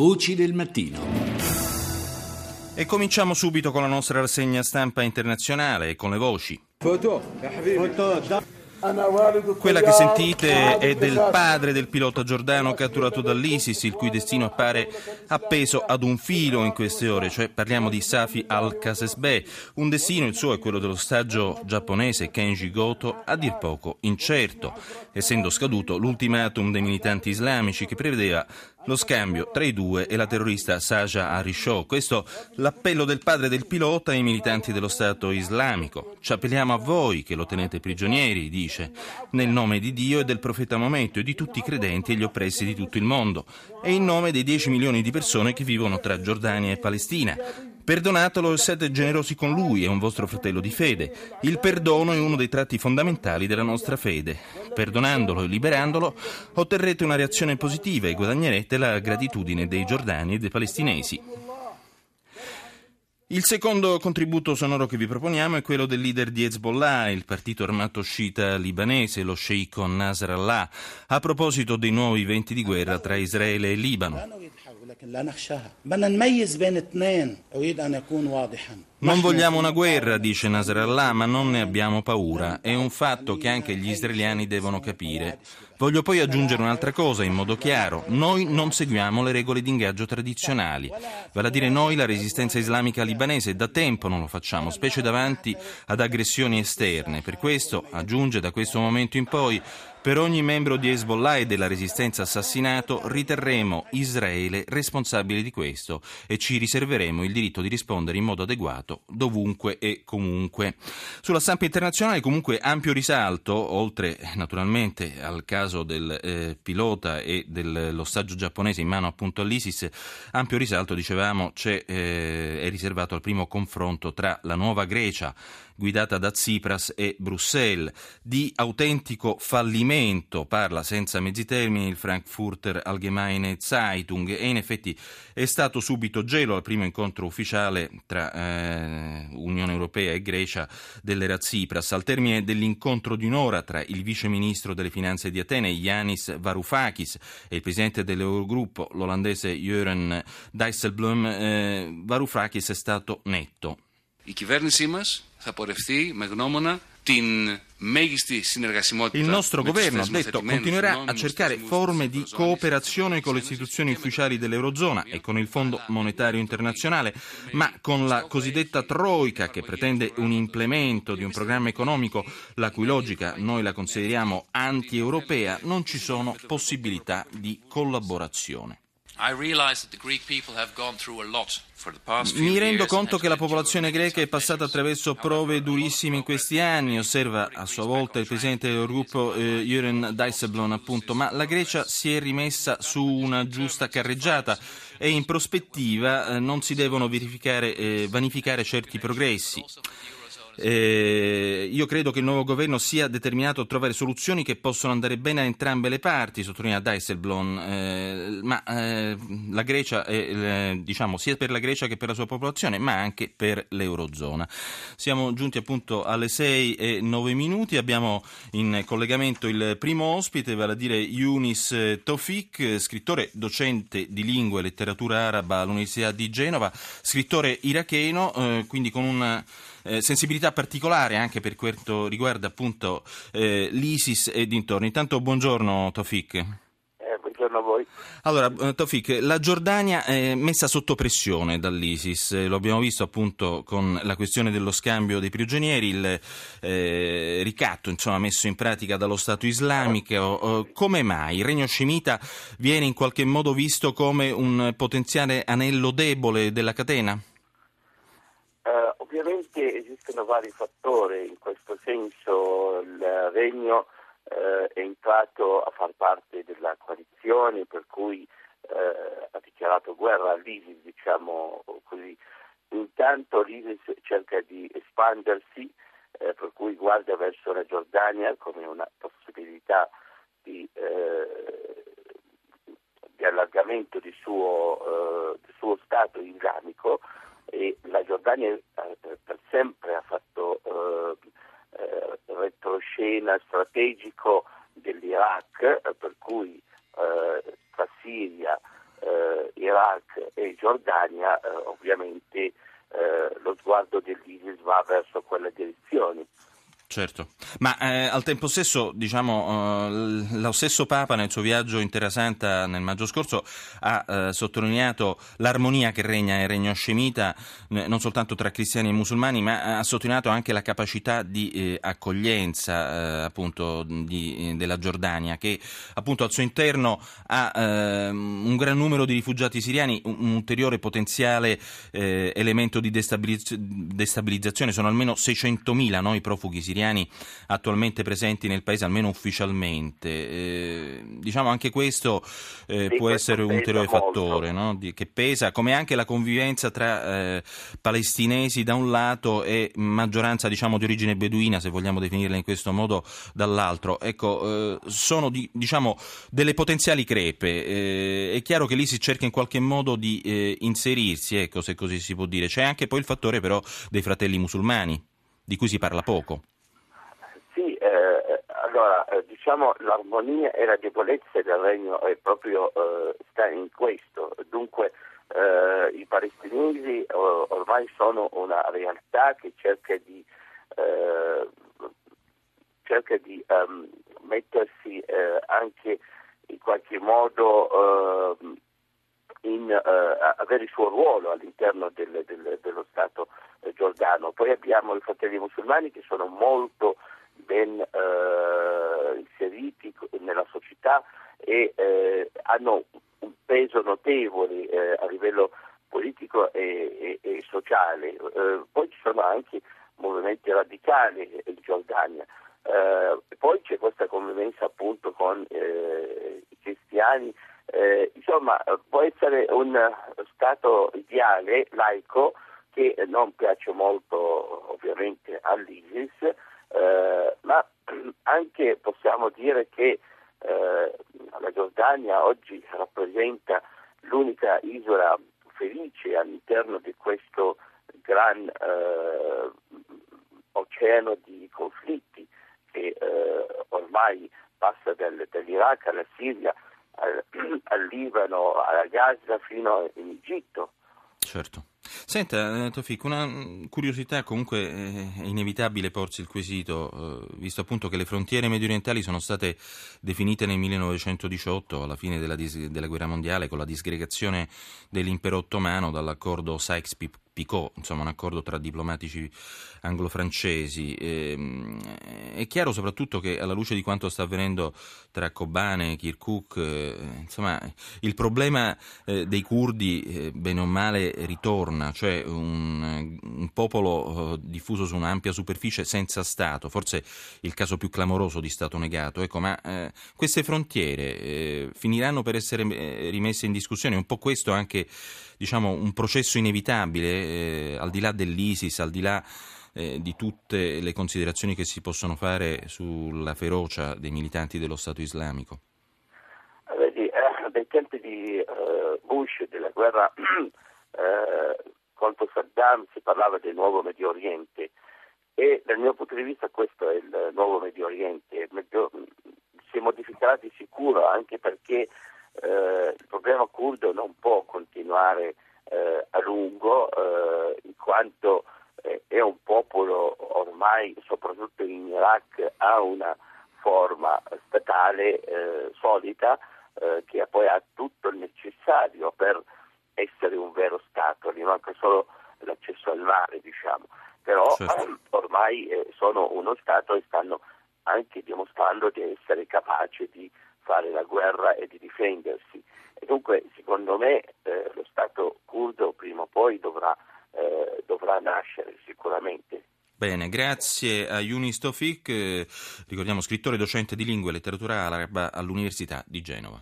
Voci del mattino. E cominciamo subito con la nostra rassegna stampa internazionale con le voci. Quella che sentite è del padre del pilota giordano catturato dall'ISIS, il cui destino appare appeso ad un filo in queste ore, cioè parliamo di Safi al-Kasesbeh, un destino, il suo è quello dell'ostaggio giapponese Kenji Goto, a dir poco incerto, essendo scaduto l'ultimatum dei militanti islamici che prevedeva lo scambio tra i due e la terrorista Saja Arisho. Questo l'appello del padre del pilota ai militanti dello Stato islamico. Ci appelliamo a voi che lo tenete prigionieri, dice, nel nome di Dio e del profeta Maometto e di tutti i credenti e gli oppressi di tutto il mondo, e in nome dei 10 milioni di persone che vivono tra Giordania e Palestina. Perdonatelo e siete generosi con lui, è un vostro fratello di fede. Il perdono è uno dei tratti fondamentali della nostra fede. Perdonandolo e liberandolo otterrete una reazione positiva e guadagnerete la gratitudine dei giordani e dei palestinesi. Il secondo contributo sonoro che vi proponiamo è quello del leader di Hezbollah, il partito armato sciita libanese, lo sceicco Nasrallah, a proposito dei nuovi venti di guerra tra Israele e Libano. Non vogliamo una guerra, dice Nasrallah, ma non ne abbiamo paura. È un fatto che anche gli israeliani devono capire. Voglio poi aggiungere un'altra cosa in modo chiaro. Noi non seguiamo le regole di ingaggio tradizionali. Vale a dire noi, la resistenza islamica libanese, da tempo non lo facciamo, specie davanti ad aggressioni esterne. Per questo, aggiunge da questo momento in poi, per ogni membro di Hezbollah e della resistenza assassinato riterremo Israele responsabile di questo e ci riserveremo il diritto di rispondere in modo adeguato dovunque e comunque. Sulla stampa internazionale comunque ampio risalto, oltre naturalmente al caso del eh, pilota e dell'ostaggio giapponese in mano appunto all'ISIS, ampio risalto dicevamo eh, è riservato al primo confronto tra la nuova Grecia guidata da Tsipras e Bruxelles. Di autentico fallimento parla senza mezzi termini il Frankfurter Allgemeine Zeitung e in effetti è stato subito gelo al primo incontro ufficiale tra eh, Unione Europea e Grecia dell'era Tsipras. Al termine dell'incontro di un'ora tra il vice ministro delle finanze di Atene Yanis Varoufakis e il presidente dell'Eurogruppo, l'olandese Jörn Dijsselbloem, eh, Varoufakis è stato netto. Η κυβέρνησή μας θα πορευτεί με γνώμονα την Il nostro governo, ha detto, continuerà a cercare forme di cooperazione con le istituzioni ufficiali dell'Eurozona e con il Fondo Monetario Internazionale, ma con la cosiddetta Troica che pretende un implemento di un programma economico la cui logica noi la consideriamo anti-europea, non ci sono possibilità di collaborazione. Mi rendo conto che la popolazione greca è passata attraverso prove durissime in questi anni, osserva a sua volta il presidente del gruppo eh, Jürgen Dijsselbloem, appunto, ma la Grecia si è rimessa su una giusta carreggiata e in prospettiva eh, non si devono eh, vanificare certi progressi. Eh, io credo che il nuovo governo sia determinato a trovare soluzioni che possono andare bene a entrambe le parti, sottolinea Dijsselbloem, eh, ma eh, la Grecia è, eh, diciamo, sia per la Grecia che per la sua popolazione, ma anche per l'Eurozona. Siamo giunti appunto alle 6 e 9 minuti, abbiamo in collegamento il primo ospite, vale a dire Yunis Tofik, scrittore docente di lingua e letteratura araba all'Università di Genova, scrittore iracheno, eh, quindi con una eh, sensibilità particolare anche per quanto riguarda appunto eh, l'ISIS e dintorni. Intanto buongiorno Tofik. Eh, buongiorno a voi. Allora, eh, Tofik, la Giordania è messa sotto pressione dall'ISIS, eh, lo abbiamo visto appunto con la questione dello scambio dei prigionieri, il eh, ricatto insomma, messo in pratica dallo Stato islamico. Come mai il regno scemita viene in qualche modo visto come un potenziale anello debole della catena? Ovviamente esistono vari fattori, in questo senso il Regno eh, è entrato a far parte della coalizione per cui eh, ha dichiarato guerra all'ISIS, diciamo così. Intanto l'ISIS cerca di espandersi, eh, per cui guarda verso la Giordania come una possibilità di, eh, di allargamento del suo, eh, suo Stato islamico e la Giordania eh, per sempre ha fatto eh, eh, retroscena strategico dell'Iraq, per cui tra Siria, Iraq Iraq e Giordania, eh, ovviamente eh, lo sguardo dell'ISIS va verso quella direzione. Certo, ma eh, al tempo stesso, diciamo, eh, lo stesso Papa nel suo viaggio in Terra Santa nel maggio scorso ha eh, sottolineato l'armonia che regna nel regno scemita, non soltanto tra cristiani e musulmani, ma ha sottolineato anche la capacità di eh, accoglienza eh, appunto di, della Giordania, che appunto al suo interno ha ehm, un gran numero di rifugiati siriani, un, un ulteriore potenziale eh, elemento di destabilizz- destabilizzazione, sono almeno 600.000 no, i profughi siriani siriani attualmente presenti nel paese, almeno ufficialmente. Eh, diciamo anche questo eh, può questo essere un ulteriore fattore no? di, che pesa, come anche la convivenza tra eh, palestinesi da un lato e maggioranza diciamo, di origine beduina, se vogliamo definirla in questo modo, dall'altro. Ecco, eh, sono di, diciamo, delle potenziali crepe. Eh, è chiaro che lì si cerca in qualche modo di eh, inserirsi, ecco, se così si può dire. C'è anche poi il fattore però dei fratelli musulmani, di cui si parla poco. Eh, diciamo l'armonia e la debolezza del regno è proprio eh, sta in questo. Dunque eh, i palestinesi ormai sono una realtà che cerca di, eh, cerca di um, mettersi eh, anche in qualche modo ehm, in, avere il suo ruolo all'interno del, del, dello Stato giordano. Poi abbiamo i fratelli musulmani che sono molto ben eh, inseriti nella società e eh, hanno un peso notevole eh, a livello politico e, e, e sociale. Eh, poi ci sono anche movimenti radicali in Giordania. Eh, poi c'è questa convivenza appunto con eh, i cristiani. insomma, può essere un Stato ideale, laico, che non piace molto ovviamente all'ISIS, eh, ma anche possiamo dire che eh, la Giordania oggi rappresenta l'unica isola felice all'interno di questo gran eh, oceano di conflitti che eh, ormai passa dal, dall'Iraq alla Siria, al, al Libano, alla Gaza fino in Egitto. Certo. Senta, eh, Tofik, una mm, curiosità comunque eh, è inevitabile porsi il quesito, eh, visto appunto che le frontiere mediorientali sono state definite nel 1918, alla fine della, della guerra mondiale, con la disgregazione dell'impero ottomano dall'accordo Sykes-Picot Picot, insomma un accordo tra diplomatici anglo-francesi. Ehm, è chiaro soprattutto che alla luce di quanto sta avvenendo tra Kobane e Kirkuk, eh, insomma, il problema eh, dei curdi, eh, bene o male, ritorna, cioè un, un popolo diffuso su un'ampia superficie senza Stato, forse il caso più clamoroso di Stato negato. Ecco, ma queste frontiere finiranno per essere rimesse in discussione, un po' questo anche diciamo, un processo inevitabile, eh, al di là dell'ISIS, al di là eh, di tutte le considerazioni che si possono fare sulla ferocia dei militanti dello Stato islamico? Vedi, eh, dai tempi di uh, Bush, della guerra uh, contro Saddam, si parlava del nuovo Medio Oriente e dal mio punto di vista questo è il nuovo Medio Oriente. Medio, si modificherà di sicuro anche perché eh, il problema curdo non può continuare eh, a lungo eh, in quanto eh, è un popolo ormai, soprattutto in Iraq, ha una forma statale eh, solida eh, che poi ha tutto il necessario per essere un vero Stato, gli manca solo l'accesso al mare, diciamo. Però certo. ormai sono uno Stato e stanno anche dimostrando di essere capaci di fare la guerra e di difendersi. E dunque, secondo me, eh, lo Stato curdo prima o poi dovrà, eh, dovrà nascere sicuramente. Bene, grazie a Yunis Tofik, eh, ricordiamo scrittore e docente di lingua e letteratura araba all'Università di Genova.